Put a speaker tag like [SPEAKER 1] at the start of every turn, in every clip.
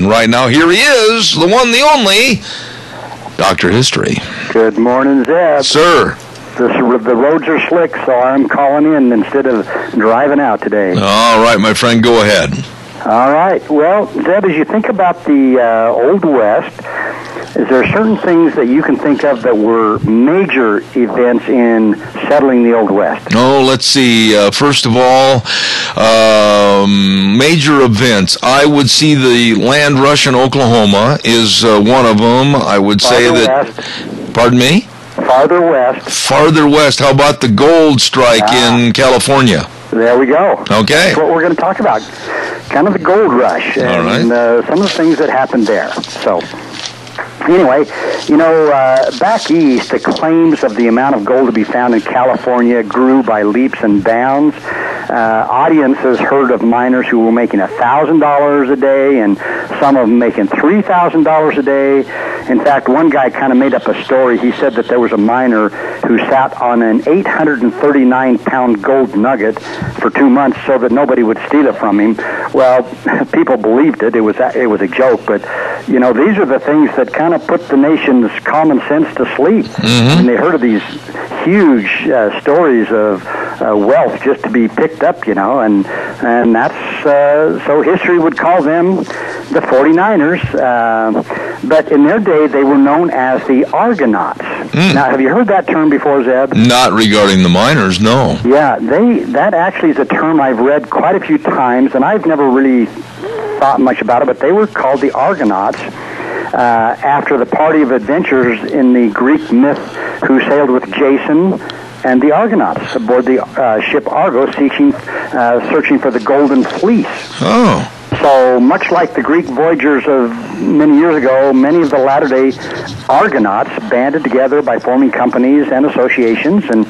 [SPEAKER 1] And right now, here he is, the one, the only, Dr. History.
[SPEAKER 2] Good morning, Zeb.
[SPEAKER 1] Sir.
[SPEAKER 2] This, the roads are slick, so I'm calling in instead of driving out today.
[SPEAKER 1] All right, my friend, go ahead.
[SPEAKER 2] All right. Well, Zeb, as you think about the uh, Old West, is there certain things that you can think of that were major events in settling the Old West?
[SPEAKER 1] Oh, let's see. Uh, first of all, um, major events. I would see the land rush in Oklahoma is uh, one of them. I would say
[SPEAKER 2] Farther
[SPEAKER 1] that.
[SPEAKER 2] west.
[SPEAKER 1] Pardon me.
[SPEAKER 2] Farther west.
[SPEAKER 1] Farther west. How about the gold strike
[SPEAKER 2] Ah.
[SPEAKER 1] in California?
[SPEAKER 2] There we go.
[SPEAKER 1] Okay.
[SPEAKER 2] That's what we're going to talk about. Kind of the gold rush and
[SPEAKER 1] right.
[SPEAKER 2] uh, some of the things that happened there. So, anyway, you know, uh, back east, the claims of the amount of gold to be found in California grew by leaps and bounds. Uh, audiences heard of miners who were making $1,000 a day and some of them making $3,000 a day. In fact, one guy kind of made up a story. He said that there was a miner who sat on an 839 pound gold nugget for two months so that nobody would steal it from him. Well, people believed it. It was a, it was a joke, but you know these are the things that kind of put the nation's common sense to sleep. And they heard of these huge uh, stories of uh, wealth just to be picked up, you know, and and that's uh, so history would call them the 49ers. Uh, but in their day, they were known as the Argonauts. Now, have you heard that term before, Zeb?
[SPEAKER 1] Not regarding the miners, no.
[SPEAKER 2] Yeah, they that actually is a term I've read quite a few times, and I've never really thought much about it. But they were called the Argonauts uh, after the party of adventurers in the Greek myth who sailed with Jason and the Argonauts aboard the uh, ship Argo, seeking, uh, searching for the Golden Fleece.
[SPEAKER 1] Oh.
[SPEAKER 2] So much like the Greek voyagers of many years ago, many of the latter-day Argonauts banded together by forming companies and associations. And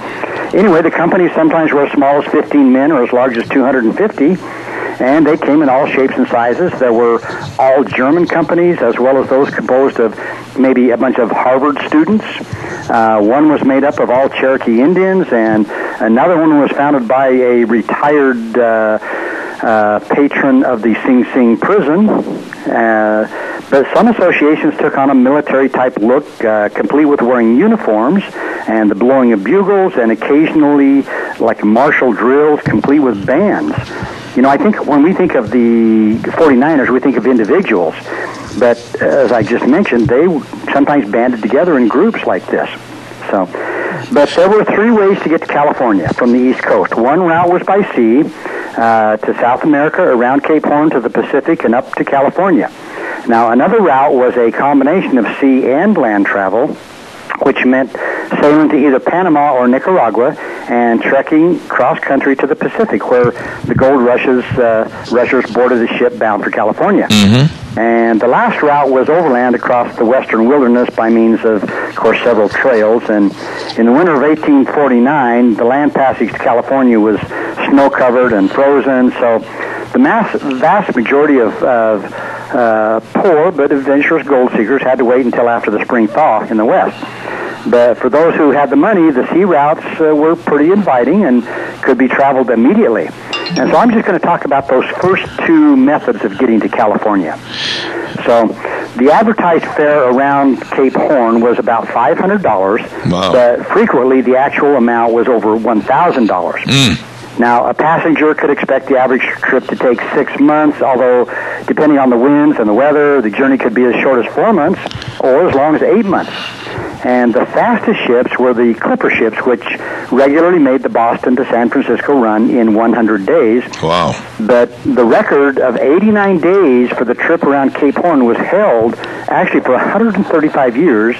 [SPEAKER 2] anyway, the companies sometimes were as small as 15 men or as large as 250. And they came in all shapes and sizes. There were all German companies as well as those composed of maybe a bunch of Harvard students. Uh, one was made up of all Cherokee Indians, and another one was founded by a retired uh, uh, patron of the Sing Sing prison. Uh, but some associations took on a military type look, uh, complete with wearing uniforms and the blowing of bugles, and occasionally like martial drills, complete with bands. You know, I think when we think of the 49ers, we think of individuals. But uh, as I just mentioned, they sometimes banded together in groups like this. So, but there were three ways to get to California from the East Coast. One route was by sea uh, to South America, around Cape Horn to the Pacific, and up to California. Now, another route was a combination of sea and land travel, which meant sailing to either Panama or Nicaragua and trekking cross country to the Pacific, where the gold rushes uh, rushers boarded the ship bound for California. And the last route was overland across the western wilderness by means of, of course, several trails. And in the winter of 1849, the land passage to California was snow covered and frozen. So the mass, vast majority of, of uh, poor but adventurous gold seekers had to wait until after the spring thaw in the west. But for those who had the money, the sea routes uh, were pretty inviting and could be traveled immediately. And so I'm just going to talk about those first two methods of getting to California. So the advertised fare around Cape Horn was about $500,
[SPEAKER 1] Wow.
[SPEAKER 2] but frequently the actual amount was over $1,000. Now, a passenger could expect the average trip to take six months, although depending on the winds and the weather, the journey could be as short as four months or as long as eight months. And the fastest ships were the clipper ships, which regularly made the Boston to San Francisco run in 100 days.
[SPEAKER 1] Wow.
[SPEAKER 2] But the record of 89 days for the trip around Cape Horn was held actually for 135 years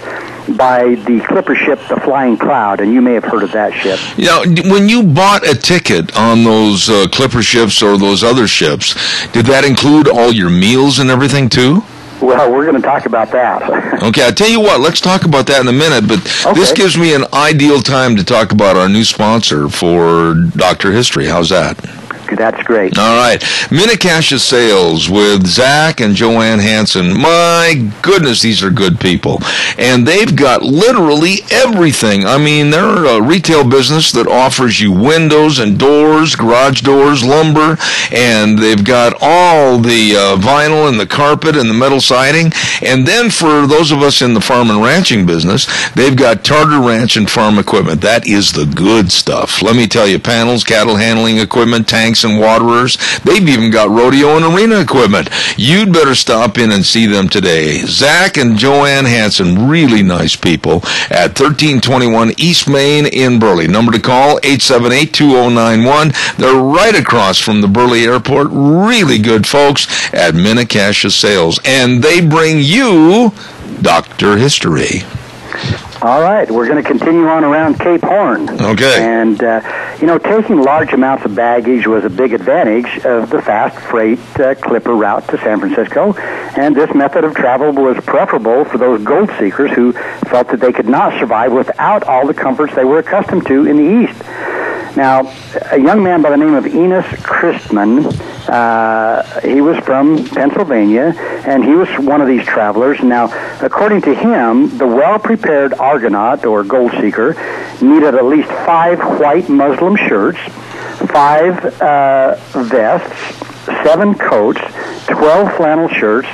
[SPEAKER 2] by the clipper ship, the Flying Cloud, and you may have heard of that ship.
[SPEAKER 1] D- when you bought a ticket on those uh, clipper ships or those other ships, did that include all your meals and everything too?
[SPEAKER 2] Well, we're going to talk about that.
[SPEAKER 1] okay, I tell you what, let's talk about that in a minute, but okay. this gives me an ideal time to talk about our new sponsor for Dr. History. How's that?
[SPEAKER 2] That's great.
[SPEAKER 1] All right. Mini-Cassia Sales with Zach and Joanne Hanson. My goodness, these are good people. And they've got literally everything. I mean, they're a retail business that offers you windows and doors, garage doors, lumber, and they've got all the uh, vinyl and the carpet and the metal siding. And then for those of us in the farm and ranching business, they've got Tarter Ranch and farm equipment. That is the good stuff. Let me tell you, panels, cattle handling equipment, tanks, and waterers. They've even got rodeo and arena equipment. You'd better stop in and see them today. Zach and Joanne Hanson, really nice people at 1321 East Main in Burley. Number to call 878-2091. They're right across from the Burley Airport. Really good folks at Mini-Cassia Sales. And they bring you Dr. History.
[SPEAKER 2] All right, we're going to continue on around Cape Horn.
[SPEAKER 1] Okay.
[SPEAKER 2] And, uh, you know, taking large amounts of baggage was a big advantage of the fast freight uh, clipper route to San Francisco, and this method of travel was preferable for those gold seekers who felt that they could not survive without all the comforts they were accustomed to in the East. Now, a young man by the name of Enos Christman, uh, he was from Pennsylvania, and he was one of these travelers. Now, according to him, the well-prepared Argonaut or gold seeker needed at least five white muslin shirts, five uh, vests, seven coats, 12 flannel shirts,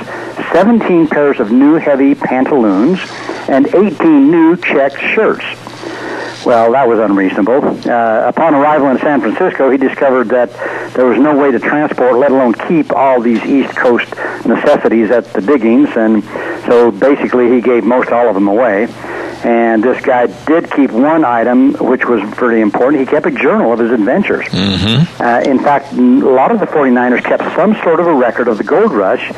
[SPEAKER 2] 17 pairs of new heavy pantaloons, and 18 new checked shirts. Well, that was unreasonable. Uh, upon arrival in San Francisco, he discovered that there was no way to transport, let alone keep, all these East Coast necessities at the diggings, and so basically he gave most all of them away. And this guy did keep one item, which was pretty important. He kept a journal of his adventures.
[SPEAKER 1] Mm-hmm.
[SPEAKER 2] Uh, in fact, a lot of the 49ers kept some sort of a record of the gold rush,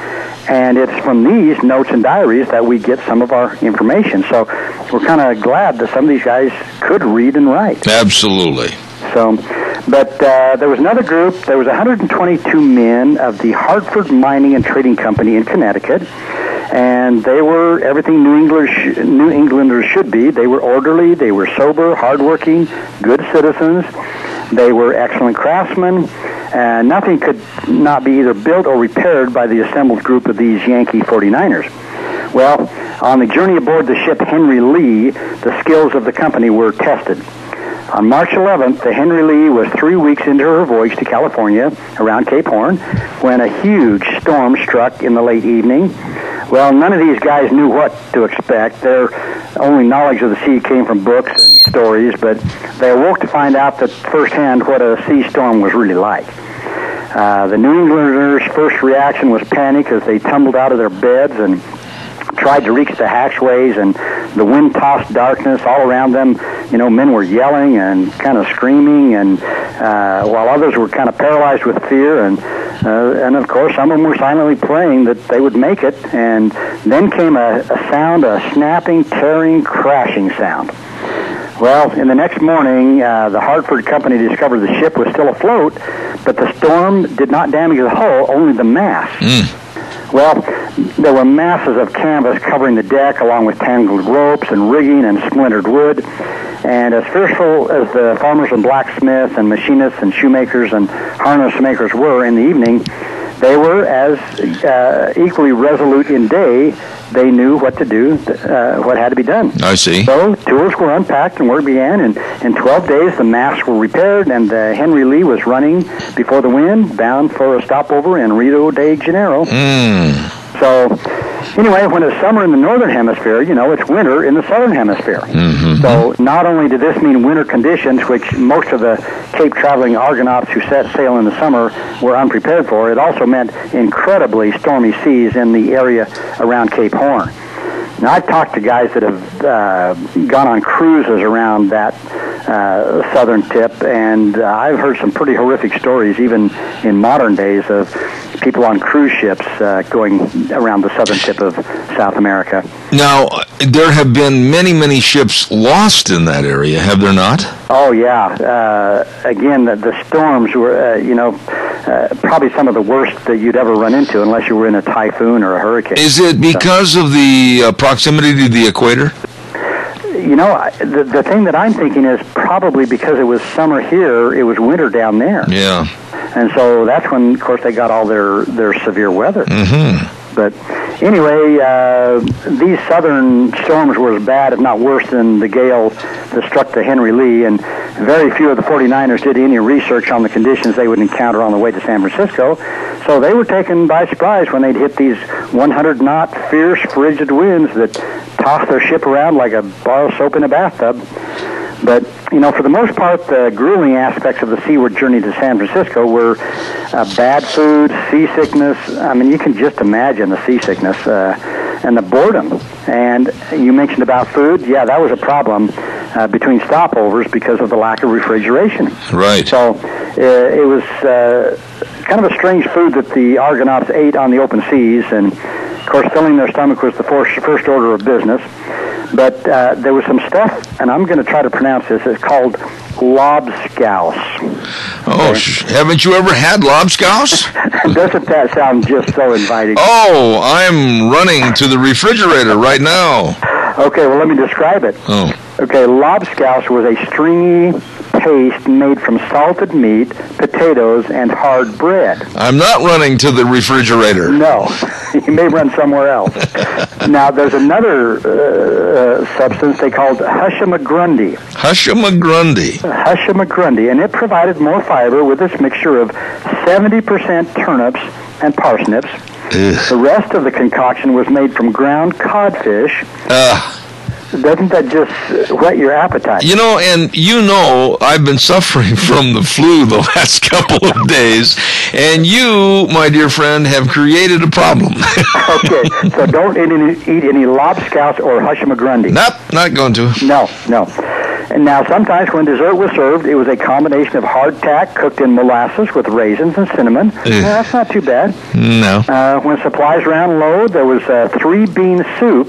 [SPEAKER 2] and it's from these notes and diaries that we get some of our information. So we're kind of glad that some of these guys could read and write.
[SPEAKER 1] Absolutely.
[SPEAKER 2] So, but uh, there was another group. There was 122 men of the Hartford Mining and Trading Company in Connecticut and they were everything New New Englanders should be. They were orderly, they were sober, hardworking, good citizens. They were excellent craftsmen, and nothing could not be either built or repaired by the assembled group of these Yankee 49ers. Well, on the journey aboard the ship Henry Lee, the skills of the company were tested. On March 11th, the Henry Lee was three weeks into her voyage to California around Cape Horn when a huge storm struck in the late evening. Well, none of these guys knew what to expect. Their only knowledge of the sea came from books stories, but they awoke to find out that firsthand what a sea storm was really like. Uh, the New Englanders' first reaction was panic as they tumbled out of their beds and tried to reach the hatchways, and the wind tossed darkness all around them. You know, men were yelling and kind of screaming, and uh, while others were kind of paralyzed with fear and uh, and of course, some of them were silently praying that they would make it. And then came a, a sound, a snapping, tearing, crashing sound. Well, in the next morning, uh, the Hartford company discovered the ship was still afloat, but the storm did not damage the hull, only the mast.
[SPEAKER 1] Mm.
[SPEAKER 2] Well, there were masses of canvas covering the deck, along with tangled ropes and rigging and splintered wood. And as fearful as the farmers and blacksmiths and machinists and shoemakers and harness makers were in the evening, they were as uh, equally resolute in day. They knew what to do, uh, what had to be done.
[SPEAKER 1] I see.
[SPEAKER 2] So tools were unpacked and work began. And in 12 days, the masts were repaired, and uh, Henry Lee was running before the wind, bound for a stopover in Rio de Janeiro.
[SPEAKER 1] Mm.
[SPEAKER 2] So, anyway, when it's summer in the northern hemisphere, you know, it's winter in the southern hemisphere.
[SPEAKER 1] Mm-hmm.
[SPEAKER 2] So, not only did this mean winter conditions, which most of the Cape traveling Argonauts who set sail in the summer were unprepared for, it also meant incredibly stormy seas in the area around Cape Horn. Now, I've talked to guys that have uh, gone on cruises around that uh, southern tip, and uh, I've heard some pretty horrific stories, even in modern days, of people on cruise ships uh, going around the southern tip of South America.
[SPEAKER 1] Now, there have been many, many ships lost in that area, have there not?
[SPEAKER 2] Oh yeah. Uh, again, the, the storms were, uh, you know, uh, probably some of the worst that you'd ever run into, unless you were in a typhoon or a hurricane.
[SPEAKER 1] Is it because of the uh, proximity to the equator?
[SPEAKER 2] You know, I- the the thing that I'm thinking is probably because it was summer here, it was winter down there,
[SPEAKER 1] Yeah.
[SPEAKER 2] and so that's when, of course, they got all their their severe weather.
[SPEAKER 1] Mm-hmm.
[SPEAKER 2] But anyway, uh, these southern storms were as bad, if not worse, than the gale that struck the Henry Lee, and very few of the 49ers did any research on the conditions they would encounter on the way to San Francisco. So they were taken by surprise when they'd hit these 100 knot fierce, frigid winds that tossed their ship around like a bar of soap in a bathtub. But, you know, for the most part, the grueling aspects of the seaward journey to San Francisco were uh, bad food, seasickness. I mean, you can just imagine the seasickness uh, and the boredom. And you mentioned about food. Yeah, that was a problem uh, between stopovers because of the lack of refrigeration.
[SPEAKER 1] Right.
[SPEAKER 2] So it was uh, kind of a strange food that the Argonauts ate on the open seas, and of course, filling their stomach was the first, first order of business. But uh, there was some stuff, and I'm going to try to pronounce this. It's called lobscouse.
[SPEAKER 1] Oh, sh- haven't you ever had lobscouse?
[SPEAKER 2] Doesn't that sound just so inviting?
[SPEAKER 1] oh, I'm running to the refrigerator right now.
[SPEAKER 2] Okay, well, let me describe it.
[SPEAKER 1] Oh,
[SPEAKER 2] Okay, lobscouse was a stringy paste made from salted meat, potatoes, and hard bread.
[SPEAKER 1] I'm not running to the refrigerator.
[SPEAKER 2] No, you may run somewhere else. now, there's another uh, uh, substance they called Hushamagrundi.
[SPEAKER 1] Hushamagrundi.
[SPEAKER 2] Hushamagrundi, and it provided more fiber with this mixture of 70% turnips and parsnips.
[SPEAKER 1] Ugh.
[SPEAKER 2] The rest of the concoction was made from ground codfish.
[SPEAKER 1] Uh,
[SPEAKER 2] Doesn't that just whet your appetite?
[SPEAKER 1] you know, and you know, I've been suffering from the flu the last couple of days, and you, my dear friend, have created a problem.
[SPEAKER 2] okay, so don't eat any, eat any lobscouse or Hushamagrundi.
[SPEAKER 1] nope, not going to.
[SPEAKER 2] No, no. And now, sometimes when dessert was served, it was a combination of hardtack cooked in molasses with raisins and cinnamon. Now, that's not too bad.
[SPEAKER 1] No.
[SPEAKER 2] Uh, when supplies ran low, there was uh, three bean soup,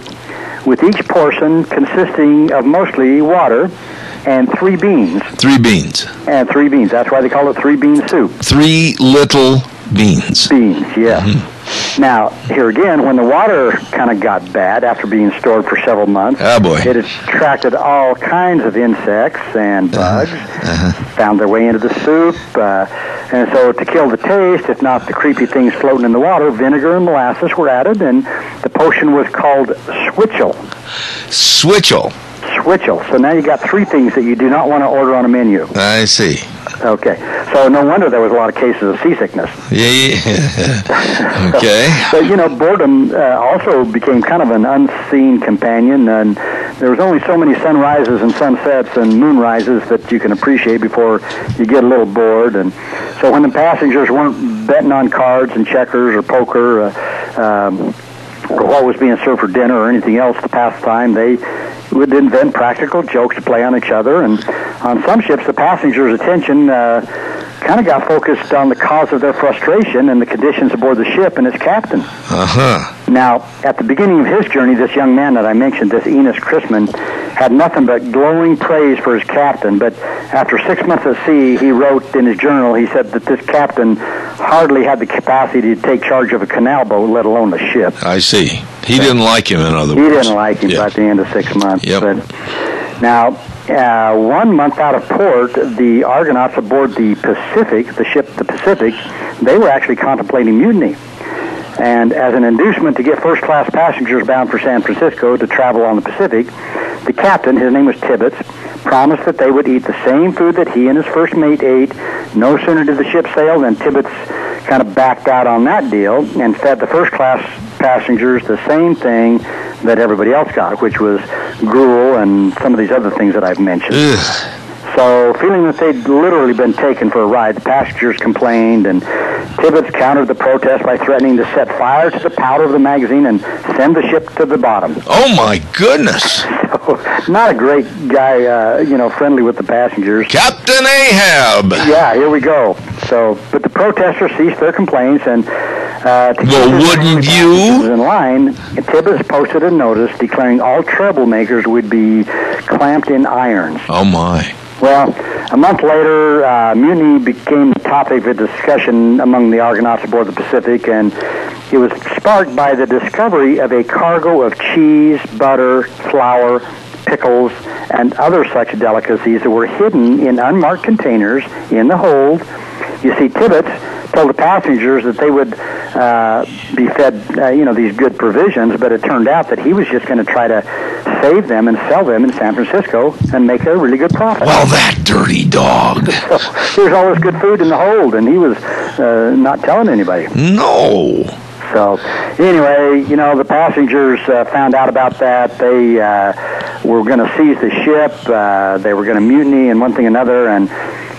[SPEAKER 2] with each portion consisting of mostly water and three beans.
[SPEAKER 1] Three beans.
[SPEAKER 2] And three beans. That's why they call it three bean soup.
[SPEAKER 1] Three little beans.
[SPEAKER 2] Beans, yeah. Now, here again, when the water kind of got bad after being stored for several months,
[SPEAKER 1] Ah, boy.
[SPEAKER 2] it attracted all kinds of insects and bugs, found their way into the soup. Uh, and so, to kill the taste, if not the creepy things floating in the water, vinegar and molasses were added, and the potion was called switchel.
[SPEAKER 1] Switchel.
[SPEAKER 2] Switchel. So now you got three things that you do not want to order on a menu.
[SPEAKER 1] I see.
[SPEAKER 2] Okay. So no wonder there was a lot of cases of seasickness.
[SPEAKER 1] Yeah. okay.
[SPEAKER 2] But you know, boredom uh, also became kind of an unseen companion, and there was only so many sunrises and sunsets and moonrises that you can appreciate before you get a little bored. And so, when the passengers weren't betting on cards and checkers or poker, uh, um, or what was being served for dinner or anything else to pass the time, they would invent practical jokes to play on each other. And on some ships, the passengers' attention uh, kind of got focused on the cause of their frustration and the conditions aboard the ship and its captain.
[SPEAKER 1] Uh huh.
[SPEAKER 2] Now, at the beginning of his journey, this young man that I mentioned, this Enos Christman, had nothing but glowing praise for his captain. But after six months at sea, he wrote in his journal, he said that this captain hardly had the capacity to take charge of a canal boat, let alone a ship.
[SPEAKER 1] I see. He didn't like him, in other
[SPEAKER 2] He
[SPEAKER 1] words.
[SPEAKER 2] didn't like him
[SPEAKER 1] Yeah.
[SPEAKER 2] by the end of six months.
[SPEAKER 1] Yep.
[SPEAKER 2] But now, uh, one month out of port, the Argonauts aboard the Pacific, the ship the Pacific, they were actually contemplating mutiny. And as an inducement to get first class passengers bound for San Francisco to travel on the Pacific, the captain, his name was Tibbets, promised that they would eat the same food that he and his first mate ate. No sooner did the ship sail than Tibbets kind of backed out on that deal and fed the first class passengers the same thing that everybody else got, which was gruel and some of these other things that I've mentioned.
[SPEAKER 1] Ugh.
[SPEAKER 2] So, feeling that they'd literally been taken for a ride, the passengers complained, and Tibbets countered the protest by threatening to set fire to the powder of the magazine and send the ship to the bottom.
[SPEAKER 1] Oh my goodness.
[SPEAKER 2] So, Not a great guy, uh, you know, friendly with the passengers.
[SPEAKER 1] Captain Ahab.
[SPEAKER 2] Yeah, here we go. So, but the protesters ceased their complaints, and Uh, to
[SPEAKER 1] Well, wouldn't you?
[SPEAKER 2] In line, Tibbetts posted a notice declaring all troublemakers would be clamped in irons.
[SPEAKER 1] Oh my.
[SPEAKER 2] Well, a month later, uh, mutiny became the topic of discussion among the Argonauts aboard the Pacific, and it was sparked by the discovery of a cargo of cheese, butter, flour, pickles, and other such delicacies that were hidden in unmarked containers in the hold. You see, Tibbetts told the passengers that they would uh, be fed, uh, you know, these good provisions, but it turned out that he was just going to try to save them and sell them in San Francisco and make a really good profit.
[SPEAKER 1] Well, that dirty dog.
[SPEAKER 2] So there's all this good food in the hold, and he was uh, not telling anybody.
[SPEAKER 1] No.
[SPEAKER 2] So anyway, you know, the passengers uh, found out about that. They uh, were going to seize the ship. Uh, they were going to mutiny and one thing another. And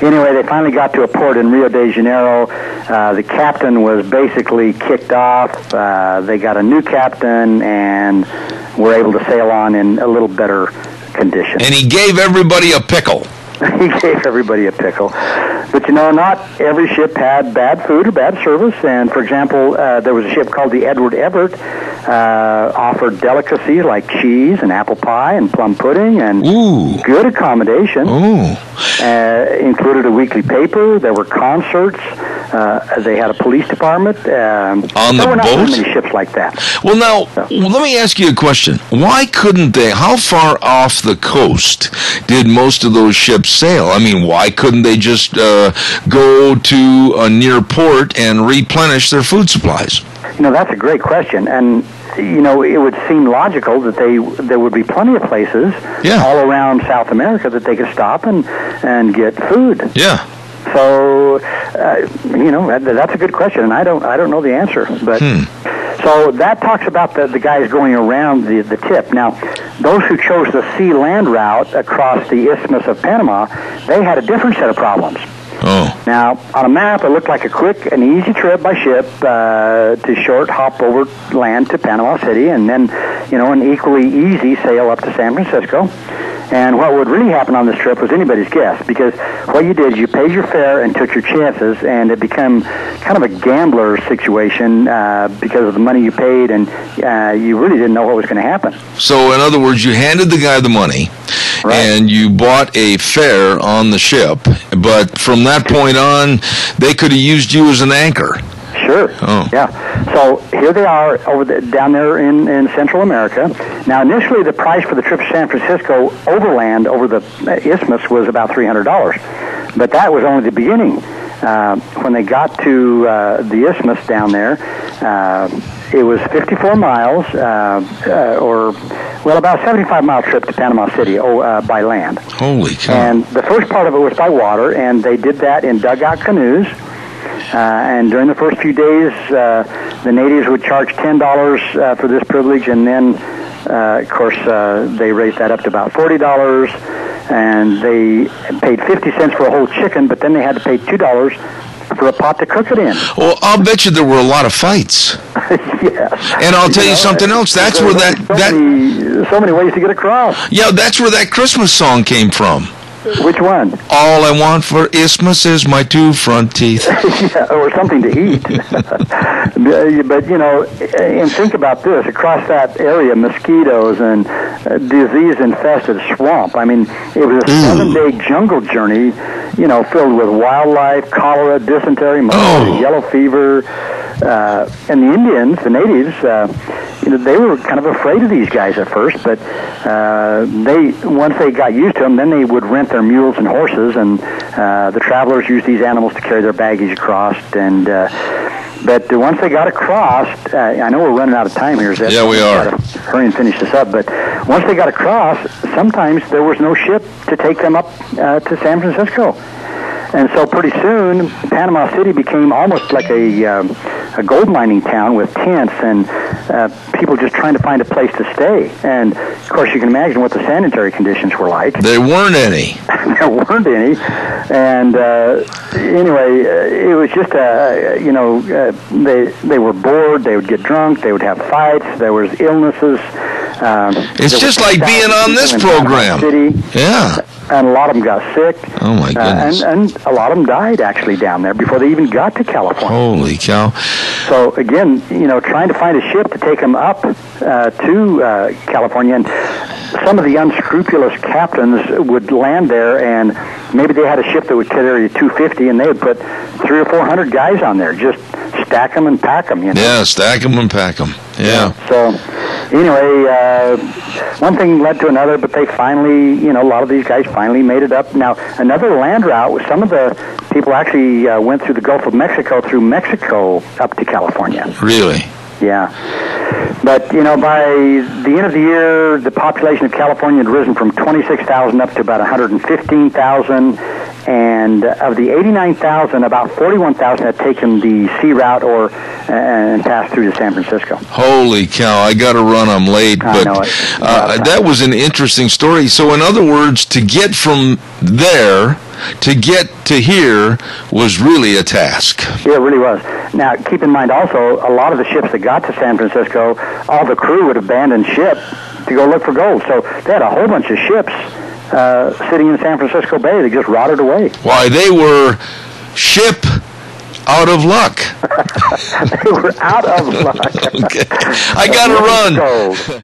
[SPEAKER 2] anyway, they finally got to a port in Rio de Janeiro. Uh, the captain was basically kicked off. Uh, they got a new captain and were able to sail on in a little better condition.
[SPEAKER 1] And he gave everybody a pickle.
[SPEAKER 2] he gave everybody a pickle. But you know, not every ship had bad food or bad service. And for example, uh, there was a ship called the Edward Everett, uh, offered delicacies like cheese and apple pie and plum pudding and
[SPEAKER 1] Ooh.
[SPEAKER 2] good accommodation.
[SPEAKER 1] Ooh.
[SPEAKER 2] Uh, included a weekly paper. There were concerts. Uh, they had a police department. Um,
[SPEAKER 1] On the
[SPEAKER 2] there were not
[SPEAKER 1] boat?
[SPEAKER 2] many ships like that.
[SPEAKER 1] Well, now, let me ask you a question. Why couldn't they, how far off the coast did most of those ships sail? I mean, why couldn't they just uh, go to a near port and replenish their food supplies?
[SPEAKER 2] You know, that's a great question, and you know, it would seem logical that they there would be plenty of places
[SPEAKER 1] Yeah.
[SPEAKER 2] all around South America that they could stop and and get food.
[SPEAKER 1] Yeah.
[SPEAKER 2] So, uh, you know, that, that's a good question, and I don't I don't know the answer, but. So that talks about the, the guys going around the, the tip. Now, those who chose the sea land route across the Isthmus of Panama, they had a different set of problems.
[SPEAKER 1] Oh.
[SPEAKER 2] Now, on a map, it looked like a quick and easy trip by ship uh, to short hop over land to Panama City, and then, you know, an equally easy sail up to San Francisco. And what would really happen on this trip was anybody's guess, because what you did is you paid your fare and took your chances, and it became kind of a gambler situation uh, because of the money you paid, and uh, you really didn't know what was going to happen.
[SPEAKER 1] So, in other words, you handed the guy the money
[SPEAKER 2] Right.
[SPEAKER 1] and you bought a fare on the ship, but from that point on, they could have used you as an anchor.
[SPEAKER 2] Sure.
[SPEAKER 1] Oh.
[SPEAKER 2] Yeah. So here they are over the, down there in, in Central America. Now, initially, the price for the trip to San Francisco overland over the uh, isthmus was about three hundred dollars, but that was only the beginning. Uh, when they got to uh, the isthmus down there, uh, it was 54 miles, uh, uh, or well, about a 75 mile trip to Panama City oh, uh, by land.
[SPEAKER 1] Holy cow.
[SPEAKER 2] And the first part of it was by water, and they did that in dugout canoes. Uh, and during the first few days, uh, the natives would charge ten dollars uh, for this privilege, and then, uh, of course, uh, they raised that up to about forty dollars. And they paid fifty cents for a whole chicken, but then they had to pay two dollars for a pot to cook it in.
[SPEAKER 1] well, I'll bet you there were a lot of fights.
[SPEAKER 2] yes.
[SPEAKER 1] And I'll tell you something else. That's where that-
[SPEAKER 2] so
[SPEAKER 1] that-
[SPEAKER 2] many, so many ways to get across.
[SPEAKER 1] Yeah, that's where that Christmas song came from.
[SPEAKER 2] Which one?
[SPEAKER 1] All I want for Isthmus is my two front teeth.
[SPEAKER 2] yeah, or something to eat. but you know, and think about this: across that area, mosquitoes and uh, disease-infested swamp. I mean, it was a seven-day jungle journey. You know, filled with wildlife, cholera, dysentery, malaria,
[SPEAKER 1] Oh.
[SPEAKER 2] yellow fever, uh, and the Indians, the natives. Uh, you know, they were kind of afraid of these guys at first, but uh, they once they got used to them, then they would rent their mules and horses, and uh, the travelers used these animals to carry their baggage across. And uh, but once they got across, uh, I know we're running out of time here. Zed.
[SPEAKER 1] Yeah, we are.
[SPEAKER 2] Hurry and finish this up. But once they got across, sometimes there was no ship to take them up uh, to San Francisco. And so pretty soon, Panama City became almost like a, um, a gold mining town with tents and uh, people just trying to find a place to stay. And of course, you can imagine what the sanitary conditions were like.
[SPEAKER 1] There weren't any.
[SPEAKER 2] there weren't any. And uh, anyway, uh, it was just a you know uh, they they were bored. They would get drunk. They would have fights. There was illnesses. Um,
[SPEAKER 1] It's just like being on this
[SPEAKER 2] people in Panama
[SPEAKER 1] program.
[SPEAKER 2] City.
[SPEAKER 1] Yeah.
[SPEAKER 2] And a lot of them got sick.
[SPEAKER 1] Oh my goodness!
[SPEAKER 2] Uh, and, and a lot of them died actually down there before they even got to California.
[SPEAKER 1] Holy cow!
[SPEAKER 2] So again, you know, trying to find a ship to take them up uh, to uh, California, and some of the unscrupulous captains would land there, and maybe they had a ship that would carry 250, and they would put three or four hundred guys on there, just stack them and pack them. You know?
[SPEAKER 1] Yeah, stack them and pack them. Yeah.
[SPEAKER 2] So anyway, uh, one thing led to another, but they finally, you know, a lot of these guys finally made it up. Now, another land route, some of the people actually uh, went through the Gulf of Mexico, through Mexico up to California.
[SPEAKER 1] Really?
[SPEAKER 2] Yeah. But, you know, by the end of the year, the population of California had risen from 26,000 up to about 115,000. And of the 89,000, about 41,000 had taken the sea route or and passed through to San Francisco.
[SPEAKER 1] Holy cow! I got to run. I'm late,
[SPEAKER 2] I
[SPEAKER 1] but
[SPEAKER 2] know it.
[SPEAKER 1] uh, that was an interesting story. So, in other words, to get from there to get to here was really a task.
[SPEAKER 2] Yeah, it really was. Now, keep in mind also, a lot of the ships that got to San Francisco, all the crew would abandon ship to go look for gold. So they had a whole bunch of ships uh, sitting in San Francisco Bay. They just rotted away.
[SPEAKER 1] Why, they were ship out of luck.
[SPEAKER 2] they were out of luck.
[SPEAKER 1] okay. I got to run.